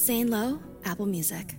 Zane Lowe, Apple Music.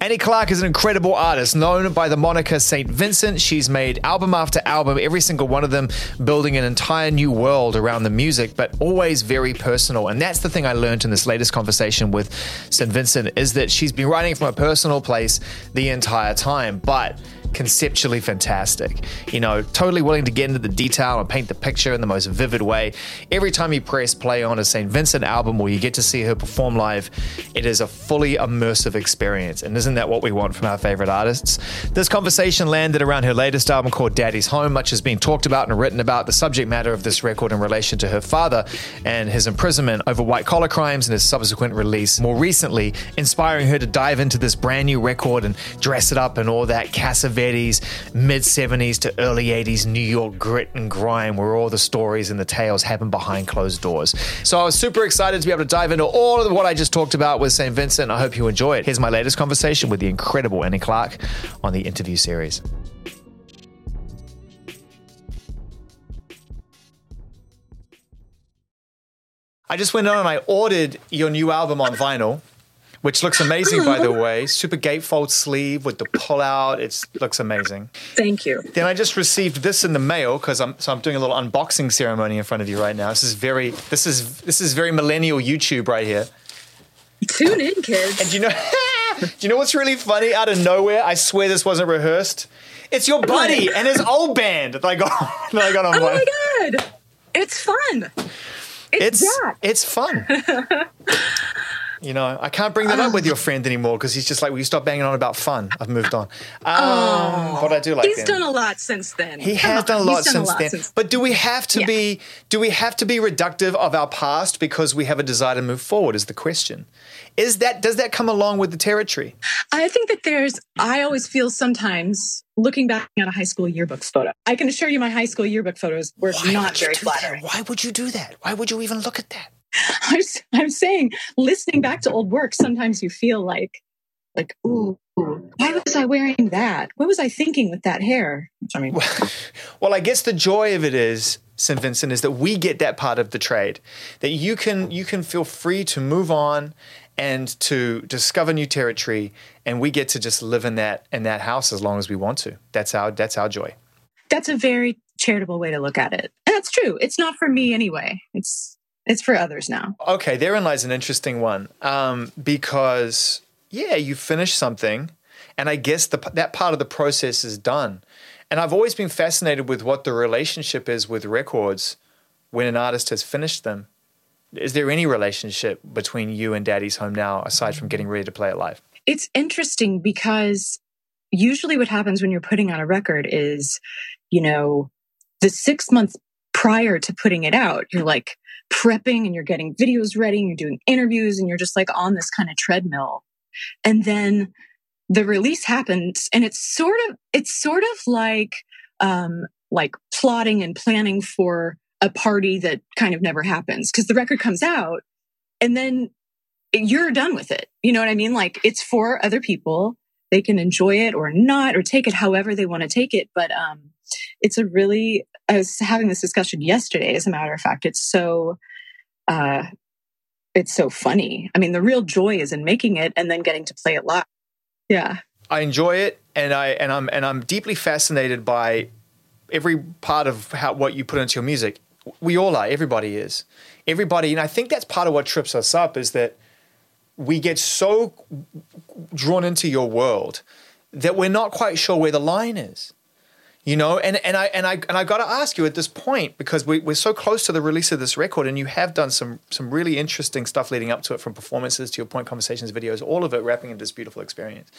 Annie Clark is an incredible artist, known by the moniker St. Vincent. She's made album after album, every single one of them building an entire new world around the music, but always very personal. And that's the thing I learned in this latest conversation with St. Vincent is that she's been writing from a personal place the entire time, but conceptually fantastic. You know, totally willing to get into the detail and paint the picture in the most vivid way. Every time you press play on a St. Vincent album or you get to see her perform live, it is a fully immersive experience. And isn't that what we want from our favorite artists? This conversation landed around her latest album called Daddy's Home. Much has been talked about and written about the subject matter of this record in relation to her father and his imprisonment over white collar crimes and his subsequent release. More recently, inspiring her to dive into this brand new record and dress it up and all that Cassavetes mid 70s to early 80s New York grit and grime, where all the stories and the tales happen behind closed doors. So I was super excited to be able to dive into all of what I just talked about with St. Vincent. I hope you enjoy it. Here's my latest conversation with the incredible Annie Clark on the interview series. I just went on and I ordered your new album on vinyl which looks amazing, by the way. Super gatefold sleeve with the pull out. It looks amazing. Thank you. Then I just received this in the mail because I'm so I'm doing a little unboxing ceremony in front of you right now. This is very this is this is very millennial YouTube right here. Tune in, kids. And you know do you know what's really funny? Out of nowhere, I swear this wasn't rehearsed. It's your buddy and his old band that I got that I got on. Oh my god, it's fun. It's it's, it's fun. You know, I can't bring that up with your friend anymore because he's just like, "Will you stop banging on about fun?" I've moved on. Um, oh, but I do like. He's done a lot since then. He has on. done a lot, since, a lot then. since, But do we have to yeah. be? Do we have to be reductive of our past because we have a desire to move forward? Is the question. Is that does that come along with the territory? I think that there's. I always feel sometimes looking back at a high school yearbook photo. I can assure you, my high school yearbook photos were Why not very flattering. Why would you do that? Why would you even look at that? I'm, I'm saying, listening back to old work, sometimes you feel like, like, ooh, why was I wearing that? What was I thinking with that hair? I mean, well, well, I guess the joy of it is, St. Vincent, is that we get that part of the trade, that you can you can feel free to move on and to discover new territory, and we get to just live in that in that house as long as we want to. That's our that's our joy. That's a very charitable way to look at it, and that's true. It's not for me anyway. It's it's for others now. Okay, therein lies an interesting one um, because yeah, you finish something, and I guess the, that part of the process is done. And I've always been fascinated with what the relationship is with records when an artist has finished them. Is there any relationship between you and Daddy's Home now aside from getting ready to play it live? It's interesting because usually what happens when you're putting on a record is, you know, the six months prior to putting it out, you're like, prepping and you're getting videos ready and you're doing interviews and you're just like on this kind of treadmill. And then the release happens and it's sort of, it's sort of like, um, like plotting and planning for a party that kind of never happens because the record comes out and then you're done with it. You know what I mean? Like it's for other people. They can enjoy it or not or take it however they want to take it. But, um, it's a really I was having this discussion yesterday, as a matter of fact. It's so uh it's so funny. I mean, the real joy is in making it and then getting to play it live. Yeah. I enjoy it and I and I'm and I'm deeply fascinated by every part of how what you put into your music. We all are, everybody is. Everybody, and I think that's part of what trips us up is that we get so drawn into your world that we're not quite sure where the line is you know and, and i and i and i got to ask you at this point because we, we're so close to the release of this record and you have done some some really interesting stuff leading up to it from performances to your point conversations videos all of it wrapping into this beautiful experience.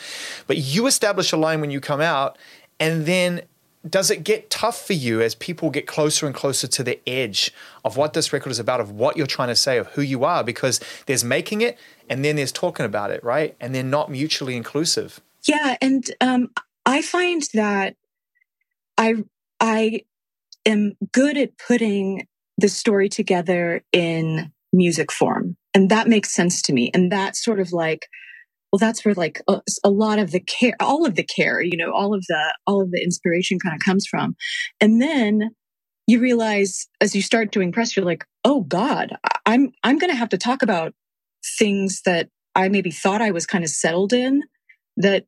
But you establish a line when you come out and then does it get tough for you as people get closer and closer to the edge of what this record is about of what you're trying to say of who you are? Because there's making it and then there's talking about it right? And they're not mutually inclusive. Yeah and um, i find that I I am good at putting the story together in music form. And that makes sense to me. And that's sort of like, well, that's where like a, a, lot of the care, all of the care, you know, all of the, all of the inspiration kind of comes from. And then you realize as you start doing press, you're like, oh God, I'm, I'm going to have to talk about things that I maybe thought I was kind of settled in that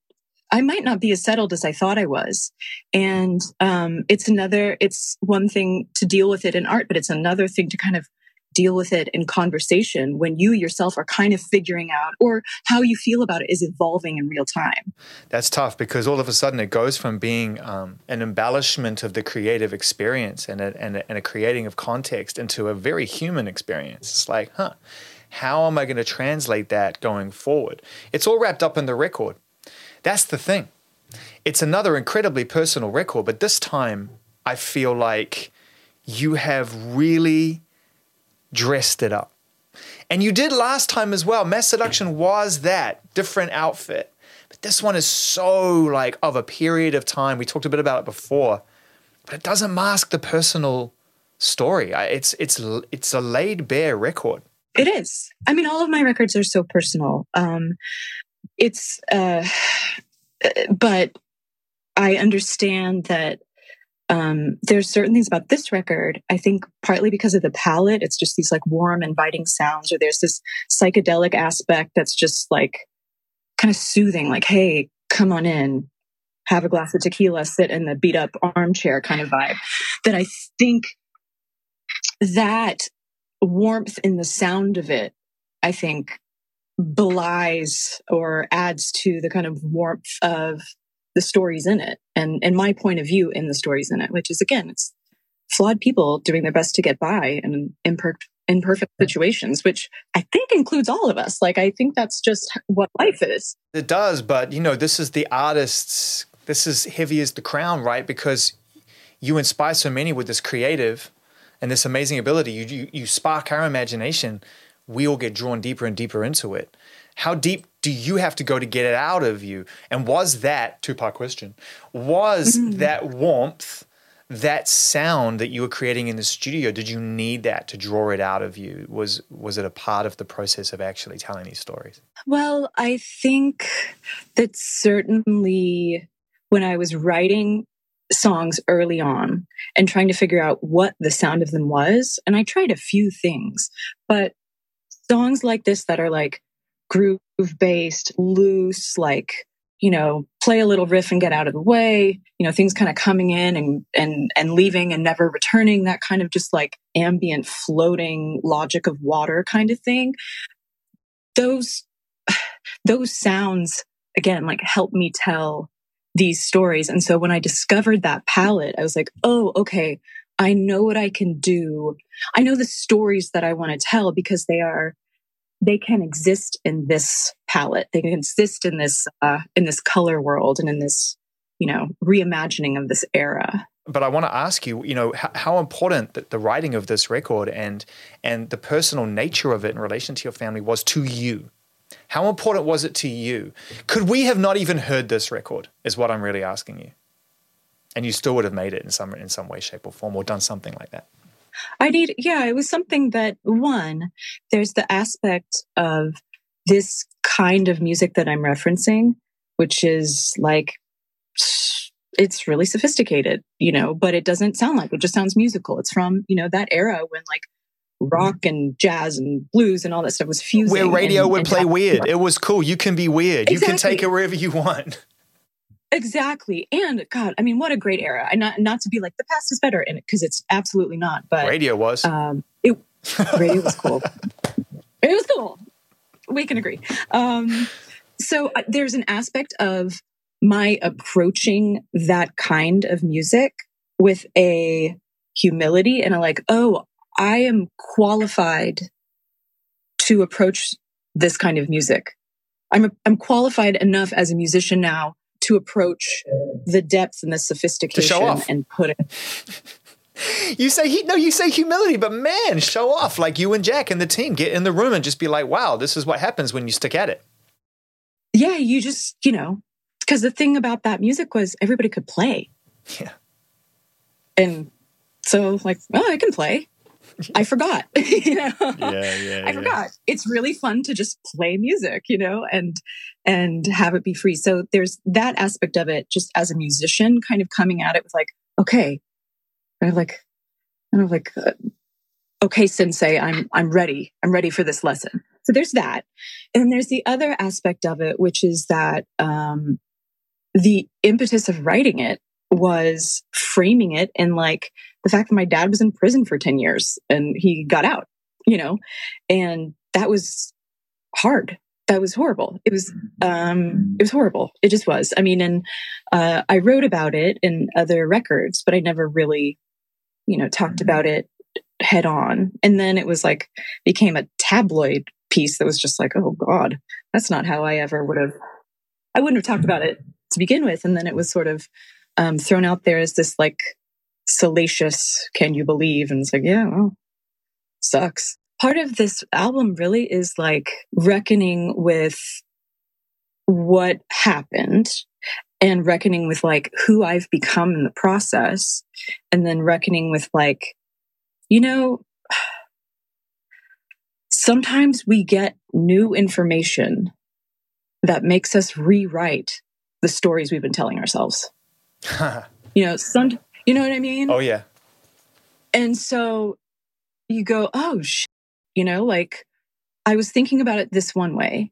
I might not be as settled as I thought I was. And um, it's another, it's one thing to deal with it in art, but it's another thing to kind of deal with it in conversation when you yourself are kind of figuring out or how you feel about it is evolving in real time. That's tough because all of a sudden it goes from being um, an embellishment of the creative experience and a, and, a, and a creating of context into a very human experience. It's like, huh, how am I going to translate that going forward? It's all wrapped up in the record. That's the thing. It's another incredibly personal record, but this time I feel like you have really dressed it up. And you did last time as well. Masseduction was that different outfit. But this one is so like of a period of time. We talked a bit about it before, but it doesn't mask the personal story. It's it's it's a laid bare record. It is. I mean, all of my records are so personal. Um, it's, uh, but I understand that um, there's certain things about this record. I think partly because of the palette, it's just these like warm, inviting sounds, or there's this psychedelic aspect that's just like kind of soothing, like, hey, come on in, have a glass of tequila, sit in the beat up armchair kind of vibe. That I think that warmth in the sound of it, I think belies or adds to the kind of warmth of the stories in it and and my point of view in the stories in it which is again it's flawed people doing their best to get by in imperfect imperfect situations which i think includes all of us. Like i think that's just what life is. It does but you know this is the artist's this is heavy as the crown right? Because you inspire so many with this creative and this amazing ability. You, you, you spark our imagination we all get drawn deeper and deeper into it how deep do you have to go to get it out of you? And was that, two part question, was mm-hmm. that warmth, that sound that you were creating in the studio, did you need that to draw it out of you? Was, was it a part of the process of actually telling these stories? Well, I think that certainly when I was writing songs early on and trying to figure out what the sound of them was, and I tried a few things, but songs like this that are like, groove based, loose, like, you know, play a little riff and get out of the way, you know, things kind of coming in and, and, and leaving and never returning, that kind of just like ambient floating logic of water kind of thing. Those, those sounds again, like help me tell these stories. And so when I discovered that palette, I was like, oh, okay, I know what I can do. I know the stories that I want to tell because they are they can exist in this palette. They can exist in this uh, in this color world and in this you know reimagining of this era. But I want to ask you, you know, how, how important that the writing of this record and and the personal nature of it in relation to your family was to you. How important was it to you? Could we have not even heard this record? Is what I'm really asking you. And you still would have made it in some in some way, shape, or form, or done something like that. I need, yeah, it was something that one, there's the aspect of this kind of music that I'm referencing, which is like, it's really sophisticated, you know, but it doesn't sound like it just sounds musical. It's from, you know, that era when like rock and jazz and blues and all that stuff was fusing. Where radio and, would and play weird. It was cool. You can be weird. Exactly. You can take it wherever you want. Exactly. And God, I mean, what a great era. And not not to be like the past is better in it because it's absolutely not. But radio was. Um, it radio was cool. it was cool. We can agree. Um, so uh, there's an aspect of my approaching that kind of music with a humility and a like, oh, I am qualified to approach this kind of music. I'm I'm qualified enough as a musician now to approach the depth and the sophistication and put it. you say he no, you say humility, but man, show off like you and Jack and the team get in the room and just be like, "Wow, this is what happens when you stick at it." Yeah, you just you know because the thing about that music was everybody could play. Yeah, and so like, oh, I can play. I forgot, you know. Yeah, yeah. I forgot. It's really fun to just play music, you know, and and have it be free. So there's that aspect of it just as a musician kind of coming at it with like, okay, of like kind of like uh, okay, sensei, I'm I'm ready. I'm ready for this lesson. so there's that. And then there's the other aspect of it, which is that um, the impetus of writing it was framing it in like the fact that my dad was in prison for 10 years and he got out, you know, and that was hard. That was horrible. It was, um, it was horrible. It just was. I mean, and, uh, I wrote about it in other records, but I never really, you know, talked about it head on. And then it was like, became a tabloid piece that was just like, oh God, that's not how I ever would have, I wouldn't have talked about it to begin with. And then it was sort of um, thrown out there as this like salacious, can you believe? And it's like, yeah, well, sucks. Part of this album really is like reckoning with what happened and reckoning with like who I've become in the process and then reckoning with like, you know, sometimes we get new information that makes us rewrite the stories we've been telling ourselves. you know, some, you know what I mean? Oh, yeah. And so you go, oh, sh-, you know, like I was thinking about it this one way.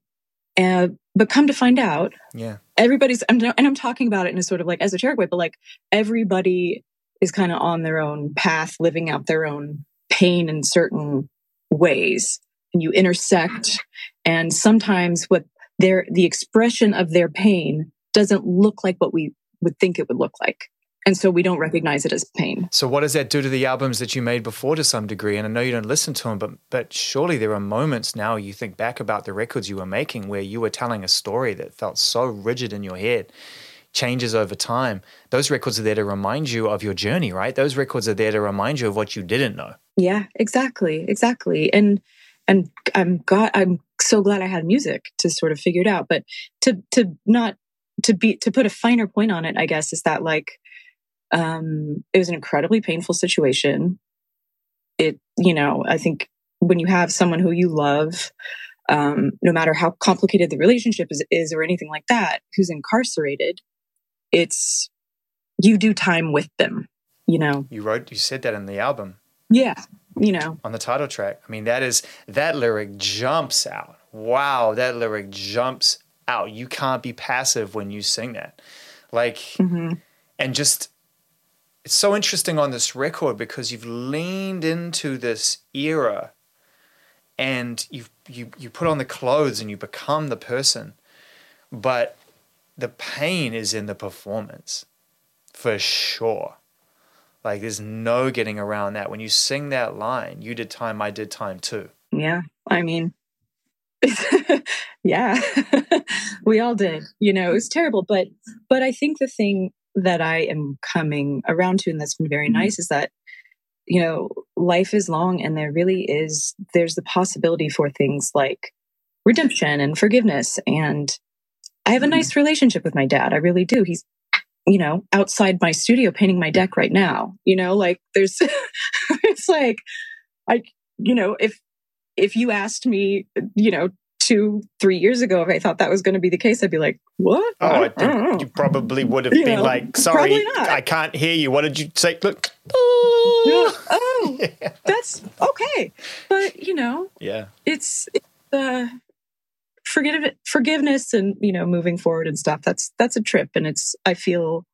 And, but come to find out, yeah, everybody's, and I'm talking about it in a sort of like esoteric way, but like everybody is kind of on their own path, living out their own pain in certain ways. And you intersect. And sometimes what their, the expression of their pain doesn't look like what we would think it would look like. And so we don't recognize it as pain. So what does that do to the albums that you made before to some degree? And I know you don't listen to them, but but surely there are moments now you think back about the records you were making where you were telling a story that felt so rigid in your head, changes over time. Those records are there to remind you of your journey, right? Those records are there to remind you of what you didn't know. Yeah, exactly, exactly. And and I'm God, I'm so glad I had music to sort of figure it out. But to to not to be to put a finer point on it, I guess, is that like um, it was an incredibly painful situation. It, you know, I think when you have someone who you love, um, no matter how complicated the relationship is, is or anything like that, who's incarcerated, it's you do time with them. You know, you wrote, you said that in the album. Yeah, you know, on the title track. I mean, that is that lyric jumps out. Wow, that lyric jumps out. You can't be passive when you sing that. Like, mm-hmm. and just, it's so interesting on this record because you've leaned into this era and you you you put on the clothes and you become the person but the pain is in the performance for sure like there's no getting around that when you sing that line you did time i did time too yeah i mean yeah. We all did you know it was terrible but but i think the thing that i am coming around to and that's been very mm-hmm. nice is that you know life is long and there really is there's the possibility for things like redemption and forgiveness. And i have a mm-hmm. nice relationship with my dad. I really do. He's you know outside my studio painting my deck right now. You know like there's it's like i you know if if you asked me, you know, two, three years ago, if I thought that was going to be the case, I'd be like, what? Oh, I, I think you probably would have you been know, like, sorry, I can't hear you. What did you say? Look. Oh, yeah. that's okay. But, you know, yeah, it's, it's uh, forgive, forgiveness and, you know, moving forward and stuff. That's, that's a trip. And it's, I feel,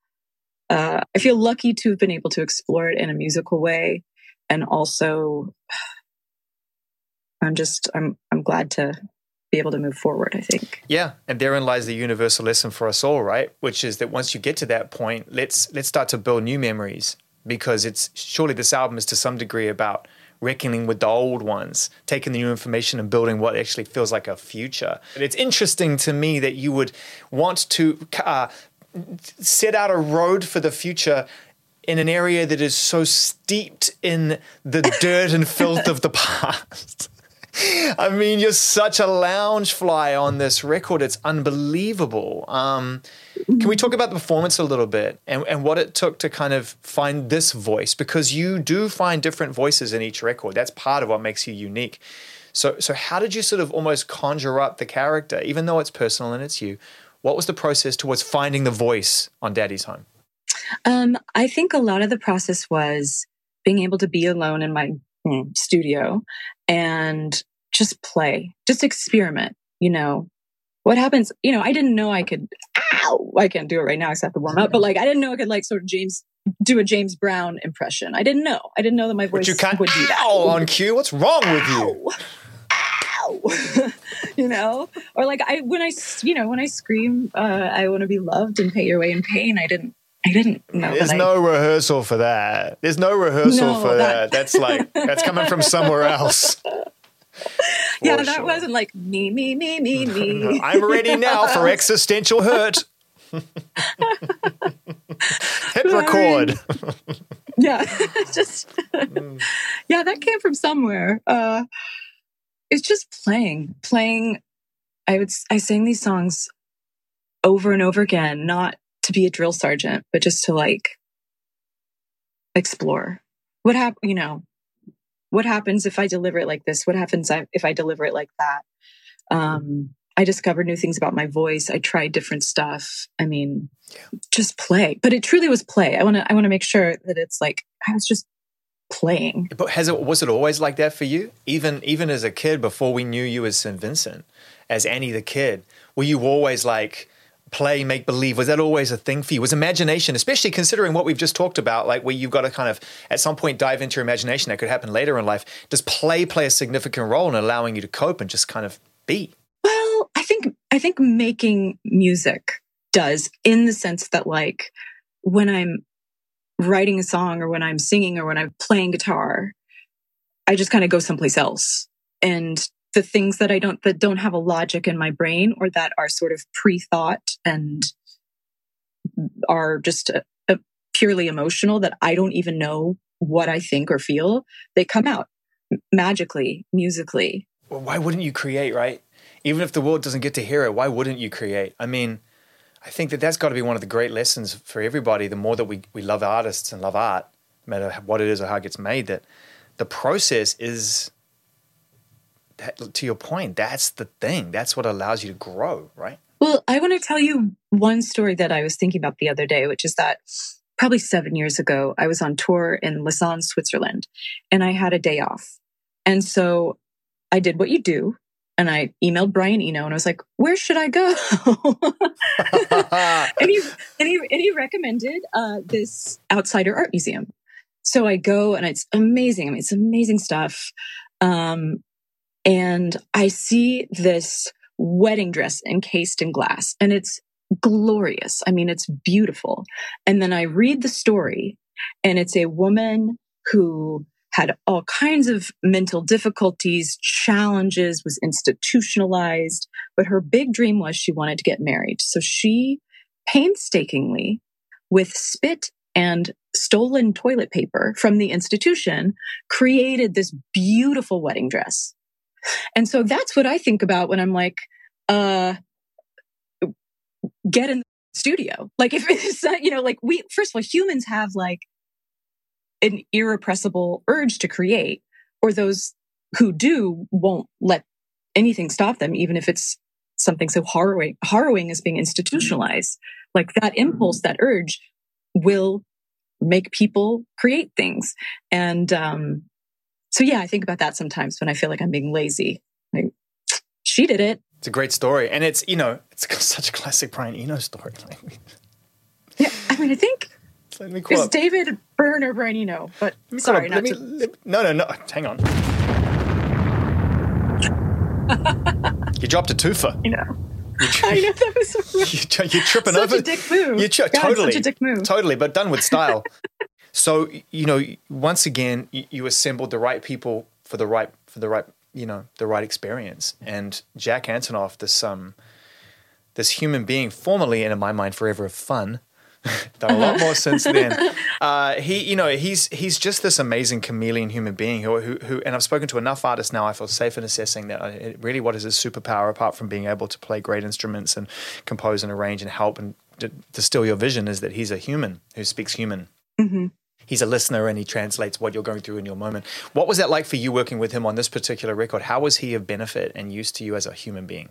uh, I feel lucky to have been able to explore it in a musical way and also I'm just I'm I'm glad to be able to move forward, I think. Yeah, and therein lies the universal lesson for us all, right? Which is that once you get to that point, let's let's start to build new memories because it's surely this album is to some degree about reckoning with the old ones, taking the new information and building what actually feels like a future. And it's interesting to me that you would want to uh, set out a road for the future in an area that is so steeped in the dirt and filth of the past. I mean, you're such a lounge fly on this record. It's unbelievable. Um, can we talk about the performance a little bit and, and what it took to kind of find this voice? Because you do find different voices in each record. That's part of what makes you unique. So, so how did you sort of almost conjure up the character, even though it's personal and it's you? What was the process towards finding the voice on Daddy's Home? Um, I think a lot of the process was being able to be alone in my mm, studio and just play, just experiment, you know. What happens, you know, I didn't know I could, ow, I can't do it right now except the warm up, but like I didn't know I could like sort of James, do a James Brown impression. I didn't know. I didn't know that my voice But you can't would do that. ow on cue. What's wrong with you? Ow. you know, or like I, when I, you know, when I scream, uh, I want to be loved and pay your way in pain. I didn't, I didn't know. There's that I- no rehearsal for that. There's no rehearsal No, for that- that. That's like that's coming from somewhere else. yeah, For that sure. wasn't like me, me, me, me, me. I'm ready now for existential hurt. Hit record. yeah just yeah that came from somewhere uh it's just playing playing i would i sang these songs over and over again not to be a drill sergeant but just to like explore. What hap- you know what happens if i deliver it like this? What happens if i deliver it like that? Um i discovered new things about my voice. I tried different stuff. I mean just play. But it truly was play. I want to i want to make sure that it's like i was just playing. But has it was it always like that for you? Even even as a kid, before we knew you as St. Vincent, as Annie the kid, were you always like play, make believe? Was that always a thing for you? Was imagination, especially considering what we've just talked about, like where you've got to kind of at some point dive into your imagination that could happen later in life. Does play play a significant role in allowing you to cope and just kind of be? well i think i think making music does in the sense that like when i'm writing a song or when i'm singing or when i'm playing guitar i just kind of go someplace else and the things that i don't that don't have a logic in my brain or that are sort of pre-thought and are just a, a purely emotional that i don't even know what i think or feel they come out magically musically Well, why wouldn't you create, right? Even if the world doesn't get to hear it, why wouldn't you create? I mean, I think that that's got to be one of the great lessons for everybody. The more that we, we love artists and love art, no matter what it is or how it gets made, that the process is, that, to your point, that's the thing. That's what allows you to grow, right? Well, I want to tell you one story that I was thinking about the other day, which is that probably seven years ago, I was on tour in Lausanne, Switzerland, and I had a day off. And so I did what you do. And I emailed Brian Eno and I was like, where should I go? and, he, and, he, and he recommended uh, this Outsider Art Museum. So I go and it's amazing. I mean, it's amazing stuff. Um, and I see this wedding dress encased in glass and it's glorious. I mean, it's beautiful. And then I read the story and it's a woman who had all kinds of mental difficulties, challenges, was institutionalized, but her big dream was she wanted to get married. So she painstakingly, with spit and stolen toilet paper from the institution, created this beautiful wedding dress. And so that's what I think about when I'm like, uh, get in the studio. Like if it's, you know, like we, first of all, humans have like an irrepressible urge to create, or those who do won't let anything stop them, even if it's something so harrowing, harrowing as being institutionalized. Like that impulse, that urge will make people create things. And, um, so yeah, I think about that sometimes when I feel like I'm being lazy. Like, she did it. It's a great story. And it's, you know, it's such a classic Brian Eno story. Yeah, I mean, I think let me it's up. David Byrne or Brian Eno, but sorry, up- not me- to. let me- no, no, no. Hang on. you dropped a twofer. You know, You, I know that was so you, you're tripping such over. a dick move. You tri- God, totally, such a dick move. totally, but done with style. So you know, once again, you, you assembled the right people for the right for the right you know the right experience. And Jack Antonoff, this um, this human being, formerly and in my mind forever of fun, done a lot more since then. Uh, he, you know, he's he's just this amazing chameleon human being who, who, who, and I've spoken to enough artists now. I feel safe in assessing that. uh, It, really, what is his superpower apart from being able to play great instruments and compose and arrange and help and d- distill your vision is that he's a human who speaks human. hmm He's a listener and he translates what you're going through in your moment. What was that like for you working with him on this particular record? How was he of benefit and use to you as a human being?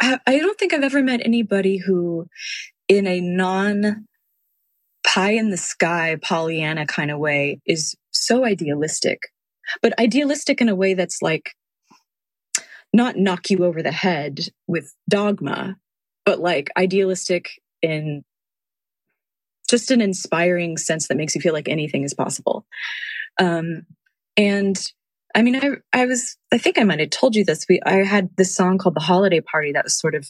I, don't think I've ever met anybody who, in a non pie in the sky Pollyanna kind of way, is so idealistic, but idealistic in a way that's like not knock you over the head with dogma, but like idealistic in just an inspiring sense that makes you feel like anything is possible. Um, and I mean, I, I was, I think I might have told you this. We, I had this song called The Holiday Party that was sort of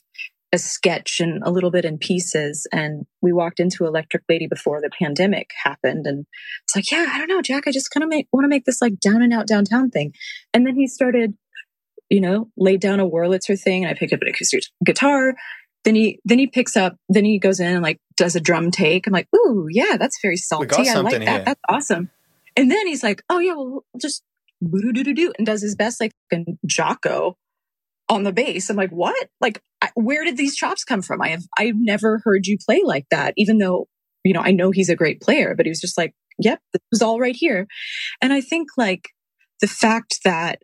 a sketch and a little bit in pieces. And we walked into Electric Lady before the pandemic happened. And it's like, yeah, I don't know, Jack, I just kind of want to make this like down and out downtown thing. And then he started, you know, laid down a Wurlitzer thing and I picked up an acoustic guitar. Then he, then he picks up, then he goes in and like does a drum take. I'm like, ooh, yeah, that's very salty. I like that. Here. That's awesome. And then he's like, oh yeah, well, just do do, do, do, and does his best like and Jaco on the bass. I'm like, what? Like, where did these chops come from? I have, I've never heard you play like that, even though, you know, I know he's a great player, but he was just like, yep, this was all right here. And I think like the fact that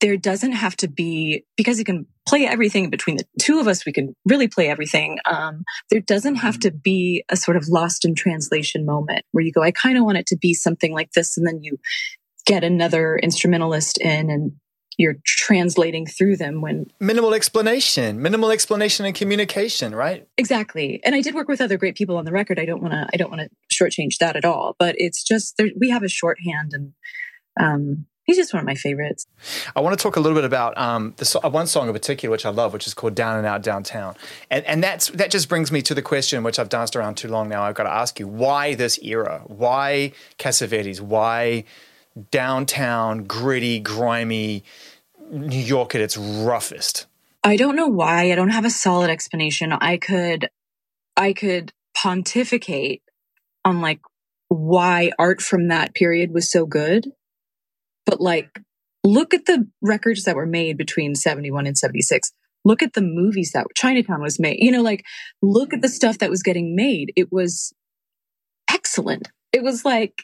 there doesn't have to be, because he can play everything between the two of us, we can really play everything. Um, there doesn't have mm-hmm. to be a sort of lost in translation moment where you go, I kind of want it to be something like this. And then you get another instrumentalist in and you're translating through them when minimal explanation minimal explanation and communication right exactly and i did work with other great people on the record i don't want to i don't want to shortchange that at all but it's just there, we have a shorthand and um, he's just one of my favorites. I want to talk a little bit about um, the one song in particular, which I love, which is called "Down and Out Downtown," and and that's that just brings me to the question, which I've danced around too long now. I've got to ask you, why this era? Why Cassavetes? Why downtown, gritty, grimy New York at its roughest? I don't know why. I don't have a solid explanation. I could, I could pontificate on like why art from that period was so good. But like, look at the records that were made between 71 and 76. Look at the movies that Chinatown was made. You know, like, look at the stuff that was getting made. It was excellent. It was like,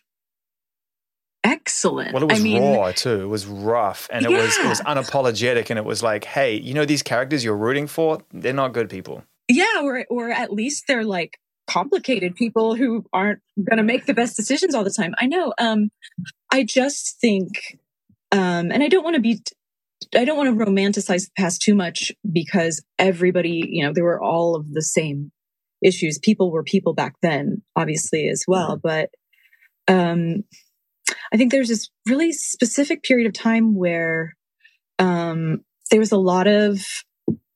excellent. Well, it was I mean, raw too. It was rough and it yeah. was it was unapologetic and it was like, hey, you know these characters you're rooting for, they're not good people. Yeah, or or at least they're like complicated people who aren't going to make the best decisions all the time. I know. Um I just think um and I don't want to be I don't want to romanticize the past too much because everybody, you know, there were all of the same issues. People were people back then, obviously as well, but um I think there's this really specific period of time where um, there was a lot of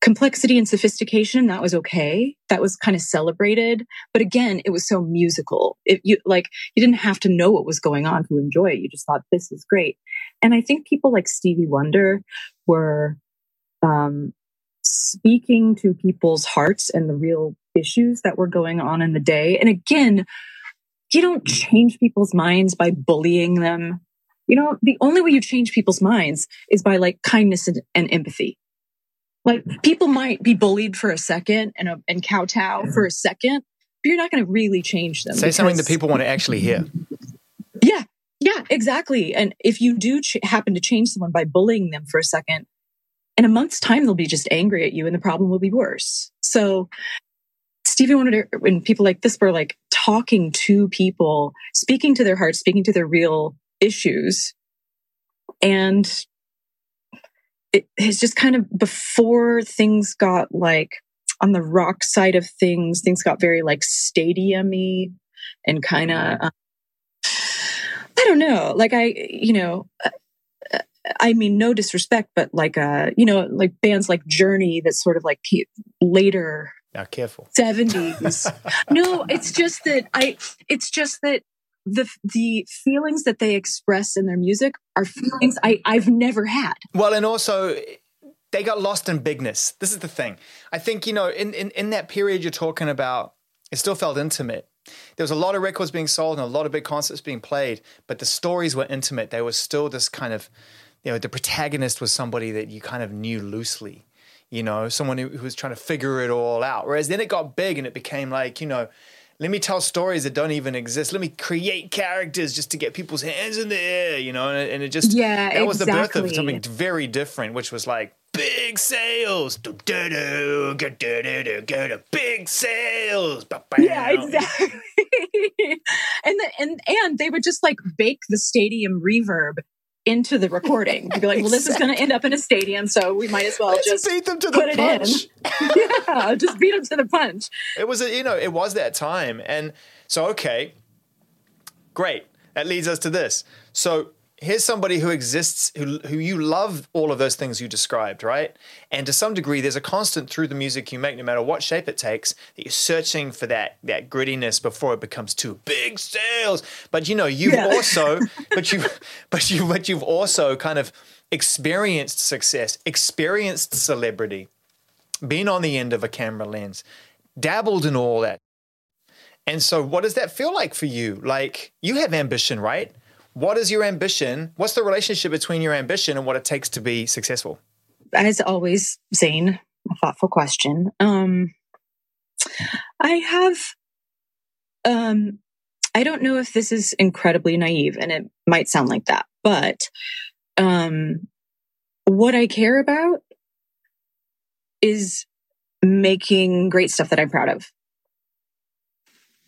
complexity and sophistication. That was okay. That was kind of celebrated. But again, it was so musical. It, you like you didn't have to know what was going on to enjoy it. You just thought this is great. And I think people like Stevie Wonder were um, speaking to people's hearts and the real issues that were going on in the day. And again, you don't change people's minds by bullying them. You know, the only way you change people's minds is by like kindness and, and empathy. Like people might be bullied for a second and, a, and kowtow for a second, but you're not going to really change them. Say because, something that people want to actually hear. Yeah, yeah, exactly. And if you do ch- happen to change someone by bullying them for a second, in a month's time, they'll be just angry at you and the problem will be worse. So Stevie Wonder when people like this were like talking to people, speaking to their hearts, speaking to their real issues. And it is just kind of before things got like on the rock side of things, things got very like stadiumy and kind of, um, I don't know, like I, you know, uh, I mean, no disrespect, but like, uh, you know, like bands like Journey that sort of like later now, careful. 70s. no, it's just that I, it's just that the the feelings that they express in their music are feelings I, I've never had. Well, and also they got lost in bigness. This is the thing. I think, you know, in, in, in that period you're talking about, it still felt intimate. There was a lot of records being sold and a lot of big concerts being played, but the stories were intimate. They were still this kind of, you know, the protagonist was somebody that you kind of knew loosely you know, someone who, who was trying to figure it all out. Whereas then it got big and it became like, you know, let me tell stories that don't even exist. Let me create characters just to get people's hands in the air, you know, and, and it just yeah, that was the birth of something very different, which was like big sales, do do do, do do do, big sales. Yeah, exactly. and the, and and they would just like bake the stadium reverb into the recording. You'd be like, well, this is going to end up in a stadium, so we might as well Let's just beat them to the punch. yeah, just beat them to the punch. It was, a, you know, it was that time. And so, okay, great. That leads us to this. So here's somebody who exists, who, who you love all of those things you described, right? And to some degree, there's a constant through the music you make, no matter what shape it takes, that you're searching for that that grittiness before it becomes too big sales. But you know, you've Yeah. also, but you, but you, but you've also kind of experienced success, experienced celebrity, been on the end of a camera lens, dabbled in all that. And so, what does that feel like for you? Like, you have ambition, right? What is your ambition? What's the relationship between your ambition and what it takes to be successful? As always, Zane, a thoughtful question. Um, I have, um, I don't know if this is incredibly naive, and it might sound like that, but um, what I care about is making great stuff that I'm proud of.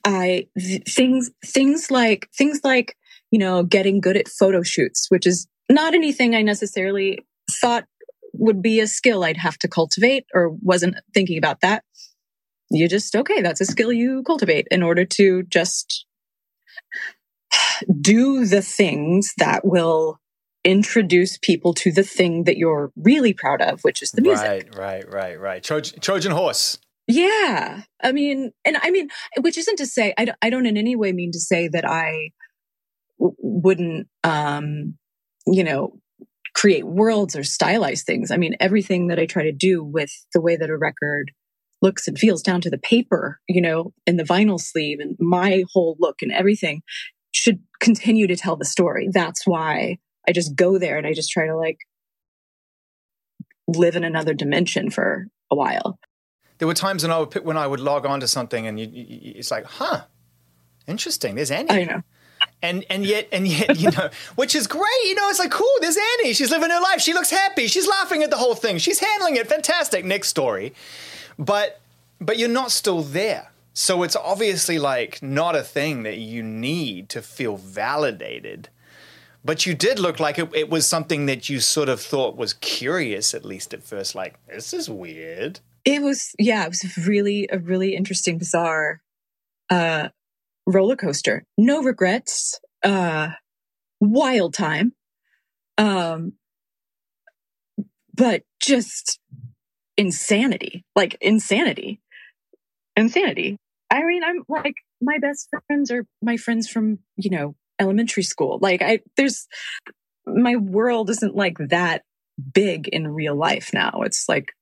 I th- things things like things like you know getting good at photo shoots, which is not anything I necessarily thought would be a skill I'd have to cultivate or wasn't thinking about that. You just okay, that's a skill you cultivate in order to just do the things that will introduce people to the thing that you're really proud of, which is the music. Right, right, right, right. Trojan, Trojan horse. Yeah. I mean, and I mean, which isn't to say, I don't, I don't in any way mean to say that I wouldn't, um, you know, create worlds or stylize things. I mean, everything that I try to do with the way that a record looks and feels down to the paper, you know, and the vinyl sleeve and my whole look and everything should continue to tell the story. That's why I just go there and I just try to like live in another dimension for a while. There were times when I would when I would log on to something and you, you, it's like, huh, interesting. There's any. I know. And and yet and yet you know which is great you know it's like cool there's annie she's living her life she looks happy she's laughing at the whole thing she's handling it fantastic next story. But but you're not still there. So it's obviously like not a thing that you need to feel validated. But you did look like it, it was something that you sort of thought was curious at least at first like this is weird. It was, yeah, it was really a really interesting, bizarre uh, roller coaster. No regrets. Uh, wild time. Um, but just insanity, like insanity, insanity. I mean, I'm like my best friends are my friends from you know elementary school. Like I, there's my world isn't like that big in real life now. It's like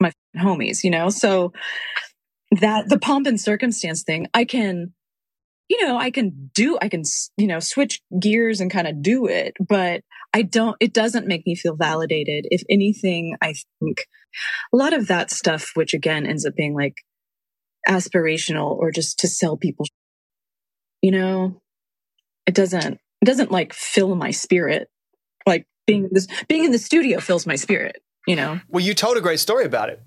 my homies, you know? So that the pomp and circumstance thing, I can, you know, I can do, I can, you know, switch gears and kind of do it, but I don't, it doesn't make me feel validated. If anything, I think a lot of that stuff, which again ends up being like aspirational or just to sell people, you know, it doesn't, it doesn't like fill my spirit. Like being in this, being in the studio fills my spirit, you know? Well, you told a great story about it.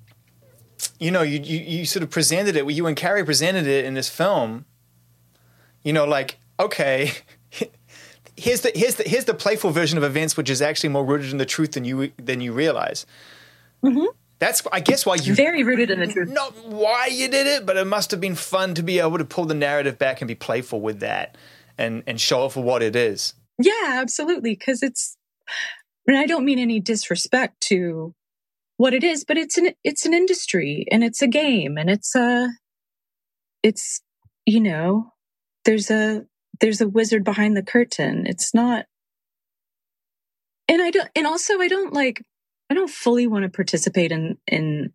You know, you, you, you sort of presented it, you and Carrie presented it in this film. You know, like, okay, here's the, here's the, here's the playful version of events, which is actually more rooted in the truth than you, than you realize. Mm-hmm. That's, I guess, why you, Very rooted in the truth. not why you did it, but it must have been fun to be able to pull the narrative back and be playful with that and, and show it for what it is. Yeah, absolutely. Cause it's, and I don't mean any disrespect to what it is, but it's an, it's an industry and it's a game and it's a, it's, you know, there's a, there's a wizard behind the curtain. It's not, and I don't, and also I don't like, I don't fully want to participate in, in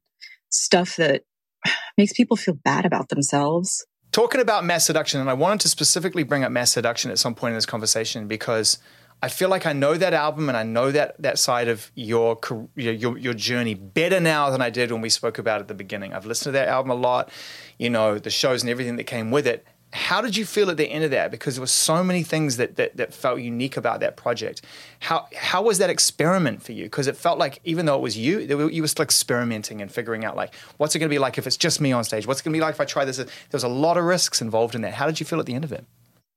stuff that makes people feel bad about themselves. talking about masseduction, and I wanted to specifically bring up masseduction at some point in this conversation because I feel like I know that album and I know that that side of your your, your journey better now than I did when we spoke about it at the beginning. I've listened to that album a lot, you know, the shows and everything that came with it. How did you feel at the end of that? Because there were so many things that that, that felt unique about that project. How how was that experiment for you? Because it felt like even though it was you, you were still experimenting and figuring out like what's it going to be like if it's just me on stage? What's it going to be like if I try this? There was a lot of risks involved in that. How did you feel at the end of it?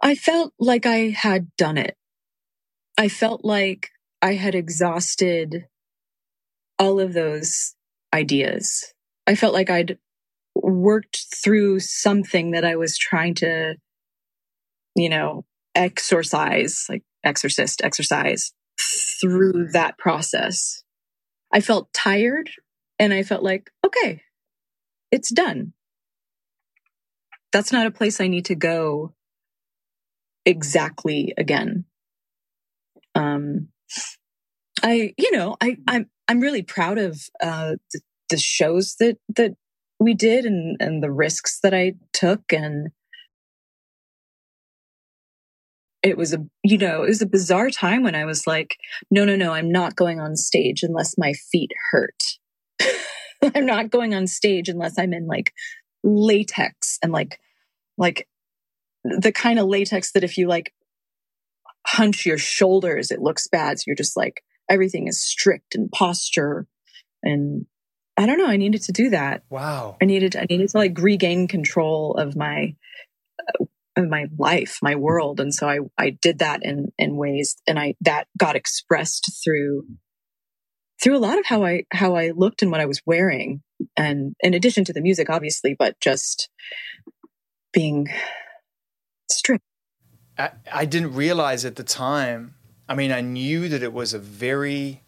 I felt like I had done it. I felt like I had exhausted all of those ideas. I felt like I'd worked through something that I was trying to, you know, exorcise, like exorcist, exercise through that process. I felt tired and I felt like, okay, it's done. That's not a place I need to go exactly again. Um, I, you know, I, I'm, I'm really proud of, uh, the, the shows that, that we did and, and the risks that I took and, it was a you know it was a bizarre time when i was like no no no i'm not going on stage unless my feet hurt. I'm not going on stage unless i'm in like latex and like like the kind of latex that if you like hunch your shoulders it looks bad. So you're just like everything is strict and posture and i don't know i needed to do that Wow. i needed i needed to like regain control of my of my life my world and so i i did that in in ways and i that got expressed through through a lot of how i how i looked and what i was wearing and in addition to the music obviously but just being strict I, I didn't realize at the time. I mean, I knew that it was a very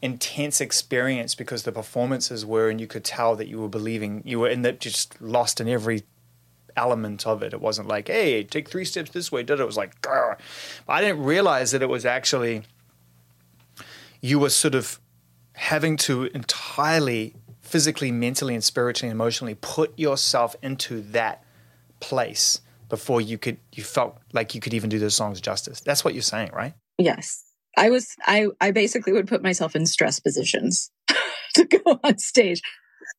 intense experience because the performances were, and you could tell that you were believing, you were in that just lost in every element of it. It wasn't like, hey, take three steps this way. Did it? Was like, Grr. but I didn't realize that it was actually you were sort of having to entirely physically, mentally, and spiritually, and emotionally put yourself into that place before you could you felt like you could even do those songs justice. That's what you're saying, right? yes i was i i basically would put myself in stress positions to go on stage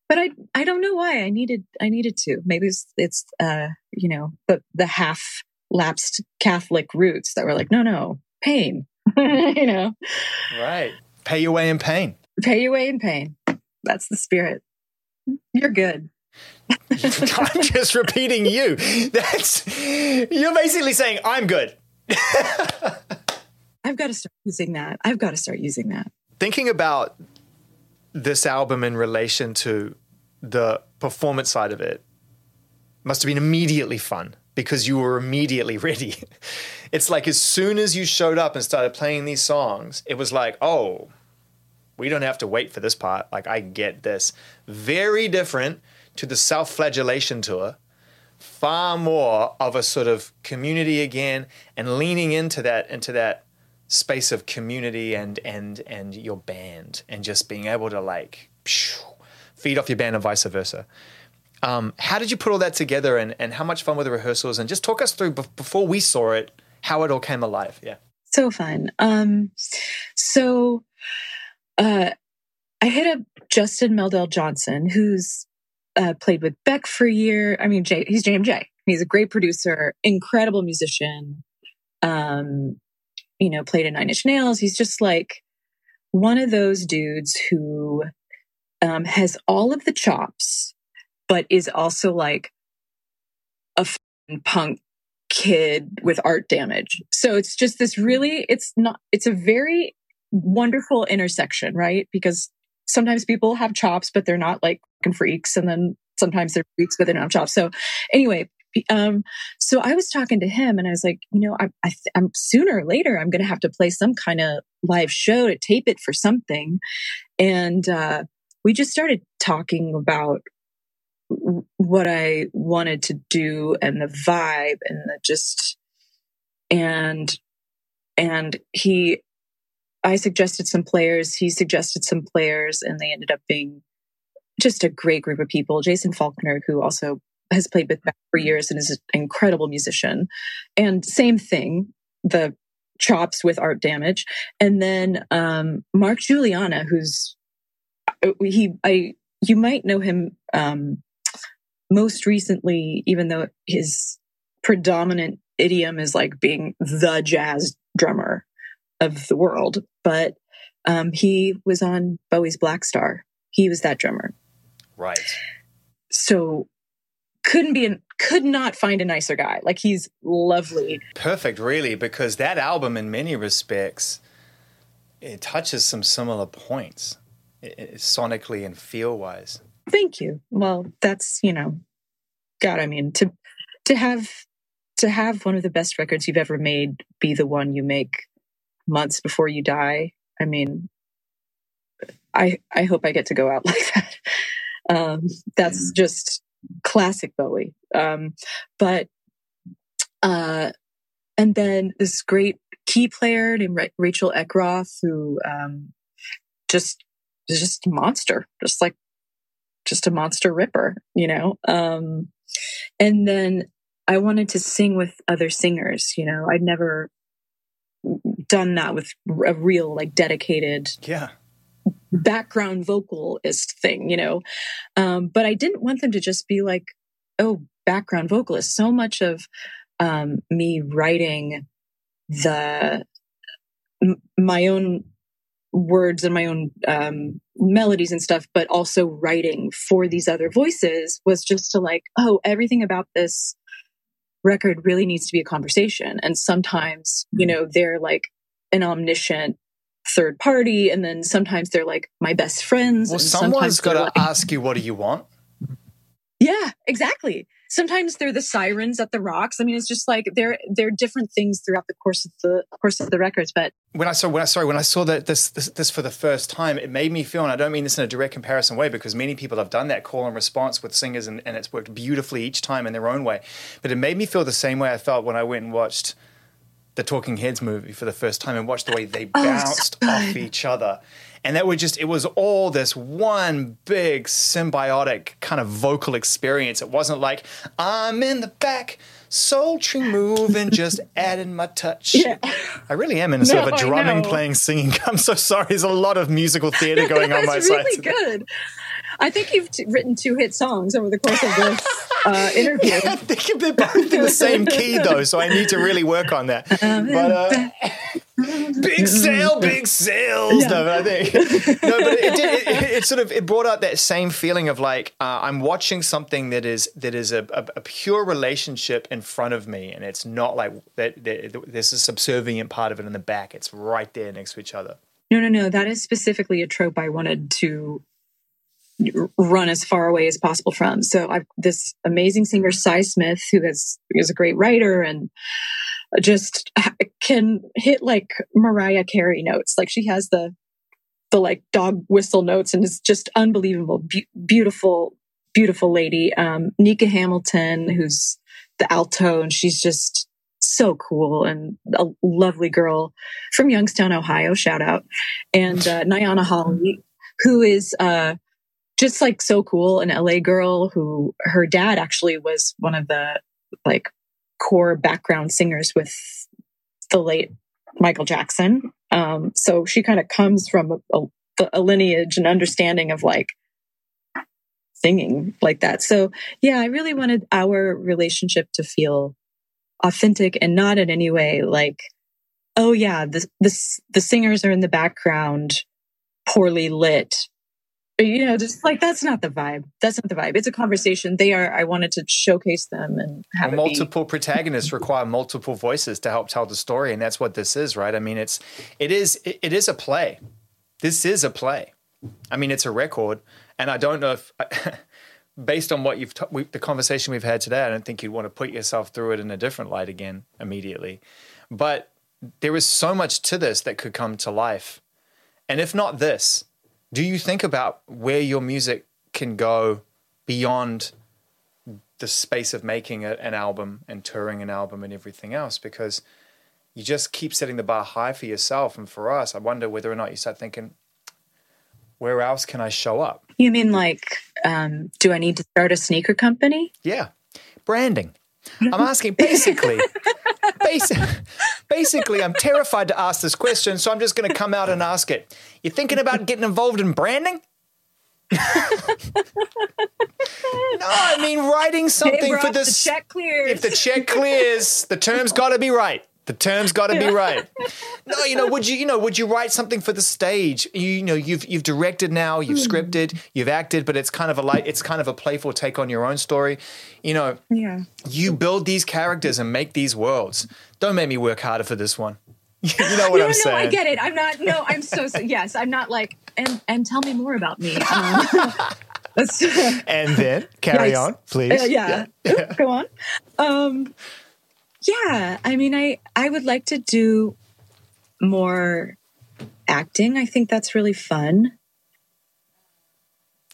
but i i don't know why i needed i needed to maybe it's, it's uh you know the the half lapsed catholic roots that were like no no pain you know Right. Pay your way in pain. pay your way in pain that's the spirit you're good I'm just repeating you. That's you're basically saying I'm good. I've got to start using that i've got to start using that Thinking about this album in relation to the performance side of it must have been immediately fun because you were immediately ready. It's like as soon as you showed up and started playing these songs, it was like, oh, we don't have to wait for this part. Like, I get this. Very different to the self flagellation tour. Far more of a sort of community again and leaning into that, into that space of community and and and your band and just being able to like feed off your band and vice versa. Um, how did you put all that together and, and how much fun were the rehearsals? And just talk us through bef- before we saw it, how it all came alive. Yeah. so fun um so uh i hit up Justin Meldal-Johnson who's uh played with beck for a year i mean J, he's jmj he's a great producer incredible musician um you know played in nine inch nails he's just like one of those dudes who um has all of the chops but is also like a punk kid with art damage. So it's just this really, it's not, it's a very wonderful intersection, right? Because sometimes people have chops, but they're not like freaks. And then sometimes they're freaks, but they don't have chops. So anyway, um, so I was talking to him and I was like, you know, I, I I'm sooner or later, I'm going to have to play some kind of live show to tape it for something. And, uh, we just started talking about what I wanted to do and the vibe and the just and and he I suggested some players, he suggested some players and they ended up being just a great group of people. Jason Faulkner who also has played with for years and is an incredible musician. And same thing, the chops with art damage. And then um Mark Guiliana who's he I you might know him um most recently, even though his predominant idiom is like being the jazz drummer of the world, but um, he was on Bowie's Blackstar. He was that drummer. Right. So couldn't be an, could not find a nicer guy. Like he's lovely. Perfect, really, because that album, in many respects, it touches some similar points, it, it, sonically and feel wise. Thank you. Well, that's you know, God, I mean to to have to have one of the best records you've ever made be the one you make months before you die. I mean, I I hope I get to go out like that. Um, that's just classic Bowie. Um, but uh, and then this great key player named Rachel Eckroth, who um, just is just a monster, just like just a monster ripper, you know. Um, and then I wanted to sing with other singers. You know, I'd never done that with a real like dedicated yeah background vocalist thing, you know. Um, but I didn't want them to just be like, oh, background vocalist. So much of um, me writing the m- my own words and my own um, melodies and stuff, but also writing for these other voices was just to like, oh, everything about this record really needs to be a conversation. And sometimes, you know, they're like an omniscient third party, and then sometimes they're like my best friends. Well, someone's got to like, ask you, "What do you want?" Yeah, exactly. Sometimes they're the sirens at the rocks. I mean, it's just like they're they're different things throughout the course of the course of the records. But when I saw when I sorry when I saw that this, this this for the first time, it made me feel, and I don't mean this in a direct comparison way, because many people have done that call and response with singers, and, and it's worked beautifully each time in their own way. But it made me feel the same way I felt when I went and watched the Talking Heads movie for the first time and watched the way they oh, bounced oh, so off each other. And that was just it was all this one big symbiotic kind of vocal experience. It wasn't like i'm in the back sultry moving just adding my touch yeah. i really am in a sort no, of a drumming playing singing i'm so sorry there's a lot of musical theater going on my really side really good I think you've t- written two hit songs over the course of this uh, interview. I think they're both in the same key, though, so I need to really work on that. But uh, big sale, big sales. Yeah. No, I think no, but it, did, it, sort of it brought out that same feeling of like uh, I'm watching something that is that is a, a, a, pure relationship in front of me, and it's not like that. There's a subservient part of it in the back. It's right there next to each other. No, no, no. That is specifically a trope I wanted to run as far away as possible from. So I've this amazing singer, Sy Smith, who has is a great writer and just can hit like Mariah Carey notes. Like she has the the like dog whistle notes and it's just unbelievable, Be- beautiful, beautiful lady. Um, Nika Hamilton, who's the alto, and she's just so cool and a lovely girl from Youngstown, Ohio. Shout out and uh, Nayanna Holley, who is uh, just like so cool, an LA girl who her dad actually was one of the like core background singers with the late Michael Jackson. Um, so she kind of comes from a, a, a lineage and understanding of like singing like that. So yeah, I really wanted our relationship to feel authentic and not in any way like, oh yeah, the, the, the singers are in the background, poorly lit, you know, just like that's not the vibe. That's not the vibe. It's a conversation. They are. I wanted to showcase them and have well, multiple be- protagonists require multiple voices to help tell the story, and that's what this is, right? I mean, it's it is it, it is a play. This is a play. I mean, it's a record, and I don't know if. based on what you've t- we, the conversation we've had today, I don't think you'd want to put yourself through it in a different light again immediately. But there is so much to this that could come to life, and if not this, do you think about where your music can go beyond the space of making a, an album and touring an album and everything else? Because you just keep setting the bar high for yourself. And for us, I wonder whether or not you start thinking, where else can I show up? You mean like, um, do I need to start a sneaker company? Yeah, branding. I'm asking basically, basically, basically, I'm terrified to ask this question, so I'm just going to come out and ask it. You're thinking about getting involved in branding? no, I mean writing something hey, for this. The check clears. If the check clears, the term's got to be right. The term's got to be right. No, you know, would you, you know, would you write something for the stage? You, you know, you've you've directed now, you've Hmm. scripted, you've acted, but it's kind of a light, it's kind of a playful take on your own story. You know, Yeah. you build these characters and make these worlds. Don't make me work harder for this one. you know what no, I'm no, saying? I get it. I'm not. No, I'm so, so. Yes, I'm not like. And and tell me more about me. Um, And then carry Yikes. on, please. Uh, yeah. Oop, Go on. Um, yeah. I mean, I I would like to do more acting. I think that's really fun.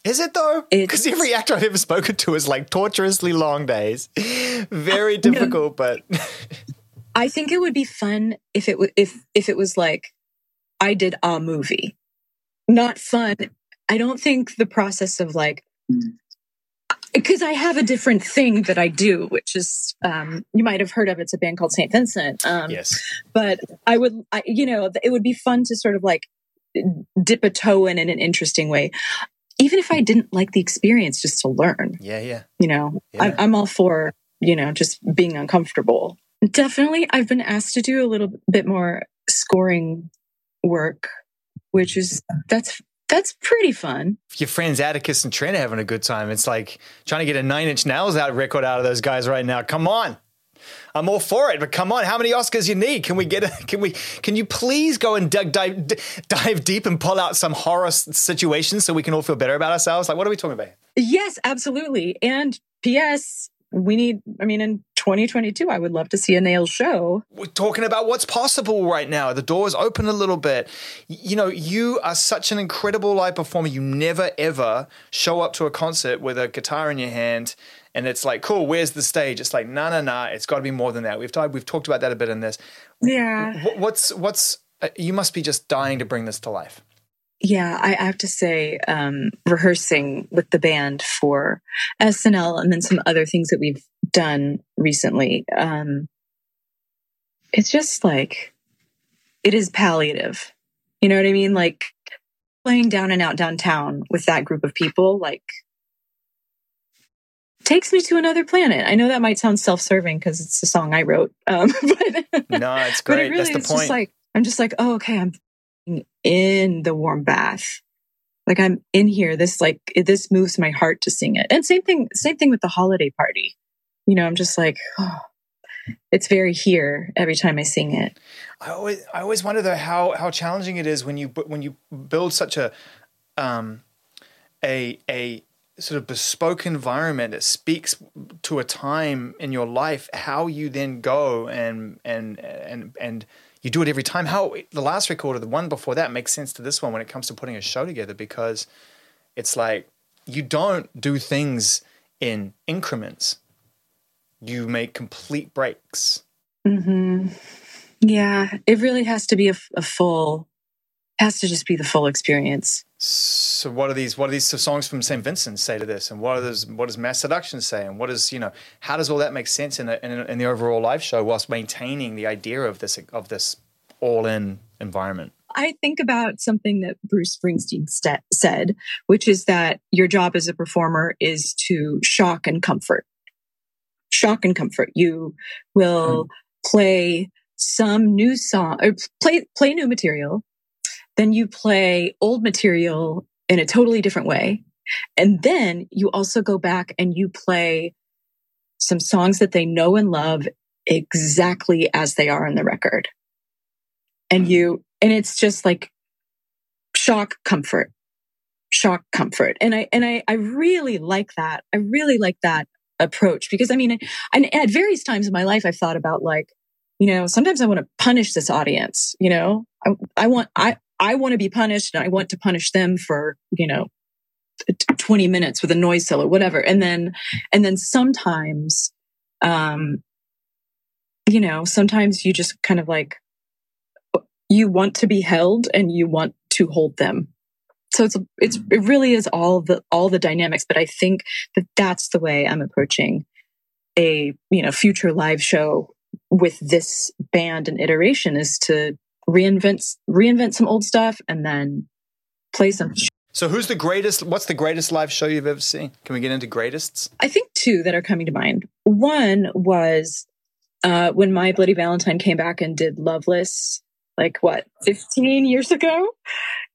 Is it though? Because every actor I've ever spoken to is like torturously long days, very difficult. But I think it would be fun if it w- if if it was like I did a movie. Not fun. I don't think the process of like hmm. Because I have a different thing that I do, which is um, you might have heard of. It's a band called Saint Vincent. Um, yes, but I would, I, you know, it would be fun to sort of like dip a toe in in an interesting way, even if I didn't like the experience, just to learn. yeah, yeah. You know, Yeah. I'm, I'm all for you know just being uncomfortable. Definitely, I've been asked to do a little bit more scoring work, which is that's that's pretty fun. Your friends Atticus and Trent are having a good time. It's like trying to get a Nine Inch Nails out record out of those guys right now. Come on. I'm all for it, but come on, how many Oscars you need? Can we get a, can we can you please go and dig, dive d- dive deep and pull out some horror s- situations so we can all feel better about ourselves? Like what are we talking about? Yes, absolutely. And P.S. We need. I mean, in 2022, I would love to see a nail show. we're talking about what's possible right now. The door's open a little bit. You know, you are such an incredible live performer. You never ever show up to a concert with a guitar in your hand and it's like, cool, where's the stage? It's like, no, no, no, it's got to be more than that. We've talked, we've talked about that a bit in this. Yeah. What's, what's, uh, you must be just dying to bring this to life. Yeah, I have to say, um, rehearsing with the band for SNL and then some other things that we've done recently, um, it's just like, it is palliative. You know what I mean? Like playing down and out downtown with that group of people, like, takes me to another planet. I know that might sound self serving because it's a song I wrote. Um, but No, it's great. it really That's the point. just like I'm just like, oh, okay, I'm in the warm bath. Like I'm in here. This like this moves my heart to sing it. And same thing, same thing with the holiday party. You know, I'm just like, oh, it's very here every time I sing it. I always, I always wonder though how how challenging it is when you when you build such a um a a sort of bespoke environment that speaks to a time in your life. How you then go and and and and you do it every time. How the last record or the one before that makes sense to this one when it comes to putting a show together because it's like you don't do things in increments. You make complete breaks. hmm Yeah, it really has to be a full, has to just be the full experience. So what are these? What are these songs from St. Vincent say to this? And what does what does Masseduction say? And what is you know how does all that make sense in, a, in, a, in the overall live show whilst maintaining the idea of this of this all in environment? I think about something that Bruce Springsteen st- said, which is that your job as a performer is to shock and comfort. Shock and comfort. You will hmm. play some new song or play play new material, then you play old material in a totally different way, and then you also go back and you play some songs that they know and love exactly as they are on the record. And mm-hmm. you and it's just like shock comfort shock comfort. And i and i i really like that. I really like that approach because i mean and at various times in my life i've thought about like you know sometimes i want to punish this audience you know? I, I want i i want to be punished and i want to punish them for you know 20 minutes with a noise cell or whatever. And then and then sometimes um you know sometimes you just kind of like you want to be held and you want to hold them. So it's it's it really is all the all the dynamics but i think that that's the way i'm approaching a you know future live show with this band and iteration is to reinvent reinvent some old stuff and then play some So who's the greatest? What's the greatest live show you've ever seen? Can we get into greatests? i think two that are coming to mind one was uh, when My Bloody Valentine came back and did Loveless, like what, 15 years ago?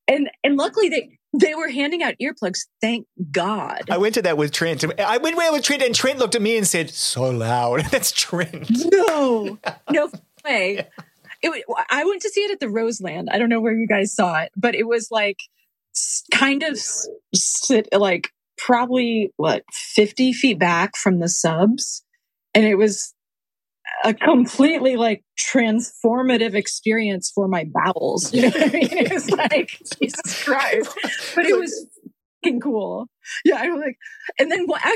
And, and luckily they, they were handing out earplugs. Thank God. I went to that with Trent. I went there with Trent, and Trent looked at me and said, "So loud." That's Trent. No, no way. It, I went to see it at the Roseland. I don't know where you guys saw it, but it was like kind of sit like probably what 50 feet back from the subs. And it was a completely like transformative experience for my bowels. You know what I mean? It was like, Jesus Christ. But it was fucking cool. Yeah, I'm like, and then what? I,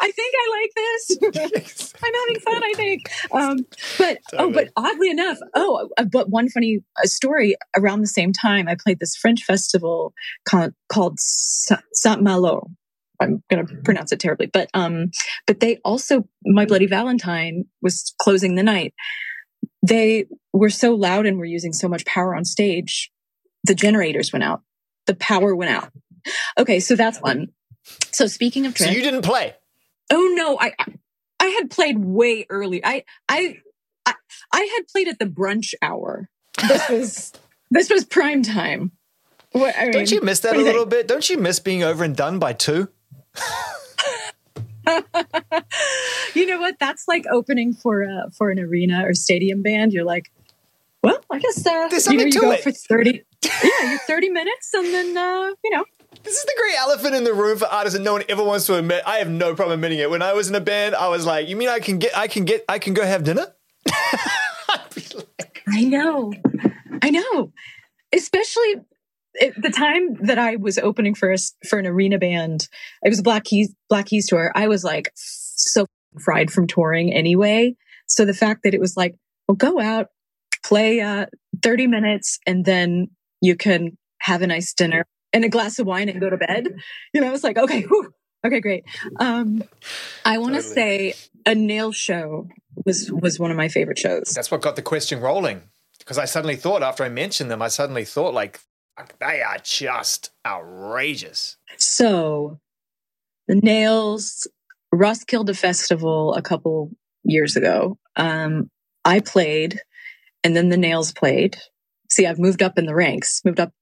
I think I like this. I'm having fun. I think. Um, but oh, but oddly enough, oh, uh, but one funny uh, story around the same time, I played this French festival called, called Saint Malo. I'm going to pronounce it terribly, but um, but they also My Bloody Valentine was closing the night. They were so loud and were using so much power on stage, the generators went out. The power went out Okay, so that's one. So speaking of so you didn't play. Oh no, I I had played way early. I I I, I had played at the brunch hour. This was this was prime time. What, I mean, Don't you miss that a little think? bit? Don't you miss being over and done by two? you know what? That's like opening for a, for an arena or stadium band. You're like, well, I guess uh, you, know, you go it. for thirty. yeah, you're thirty minutes, and then uh, you know this is the great elephant in the room for artists that no one ever wants to admit. I have no problem admitting it. When I was in a band, I was like, "You mean I can get, I can get, I can go have dinner?" like, I know, I know. Especially at the time that I was opening for a, for an arena band, it was a Black Keys Black Keys tour. I was like so fried from touring anyway. So the fact that it was like, well, go out, play uh, 30 minutes, and then you can have a nice dinner and a glass of wine and go to bed. You know, it's like, okay, whew, okay, great. Um, I want to totally. say a nail show was was one of my favorite shows. That's what got the question rolling because I suddenly thought after I mentioned them, I suddenly thought like they are just outrageous. So the nails, Roskilde Festival a couple years ago. Um, I played, and then the nails played. See, I've moved up in the ranks, moved up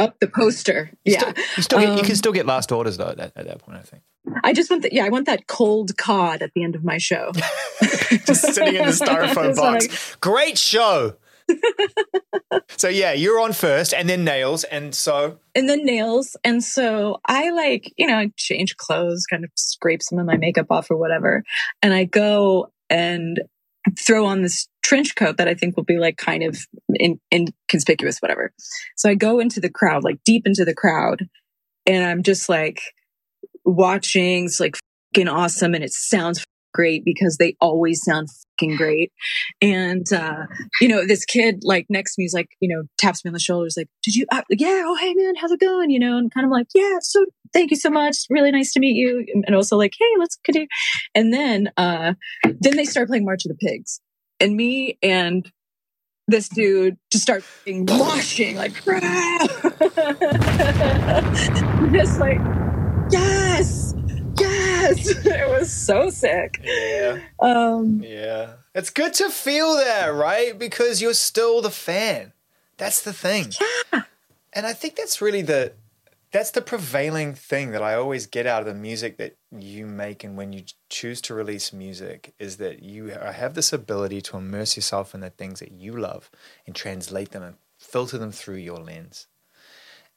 up the poster. You yeah, still, you, still get, um, you, can um, still get last orders though at that, at that point. I think. I just want that. Yeah, I want that cold cod at the end of my show. just sitting in the styrofoam box. Like, Great show. so yeah, you're on first, and then nails, and so and then nails, and so I like you know change clothes, kind of scrape some of my makeup off or whatever, and I go and throw on this trench coat that I think will be like kind of in, inconspicuous, whatever. So I go into the crowd, like deep into the crowd, and I'm just like watching. It's like fucking awesome, and it sounds great because they always sound fucking great. And uh, you know, this kid like next to me is like, you know, taps me on the shoulders, like, "Did you? Uh, yeah, oh hey man, how's it going?" You know, and kind of like, "Yeah, so thank you so much, really nice to meet you," and also like, "Hey, let's continue." And then, uh, then they start playing March of the Pigs, and me and this dude just start washing like, just like, yes yes, it was so sick. Yeah. Um, yeah. It's good to feel that, right? Because you're still the fan. That's the thing. Yeah. And I think that's really the that's the prevailing thing that I always get out of the music that you make and when you choose to release music is that you have this ability to immerse yourself in the things that you love and translate them and filter them through your lens.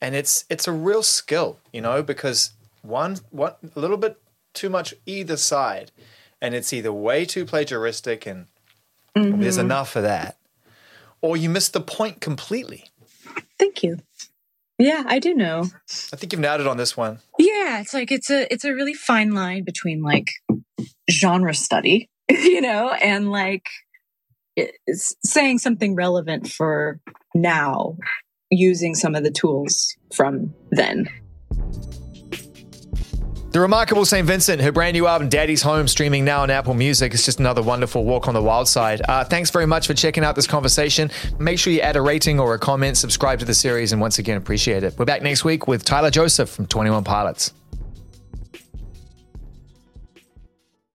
And it's it's a real skill, you know, because one one a little bit too much either side, and it's either way too plagiaristic and mm-hmm. there's enough of that, or you miss the point completely. Thank you. Yeah, I do know. I think you've it on this one. Yeah, it's like it's a it's a really fine line between like genre study, you know, and like saying something relevant for now using some of the tools from then. The remarkable St. Vincent, her brand new album Daddy's Home, streaming now on Apple Music. It's just another wonderful walk on the wild side. Uh, thanks very much for checking out this conversation. Make sure you add a rating or a comment, subscribe to the series, and once again, appreciate it. We're back next week with Tyler Joseph from 21 Pilots.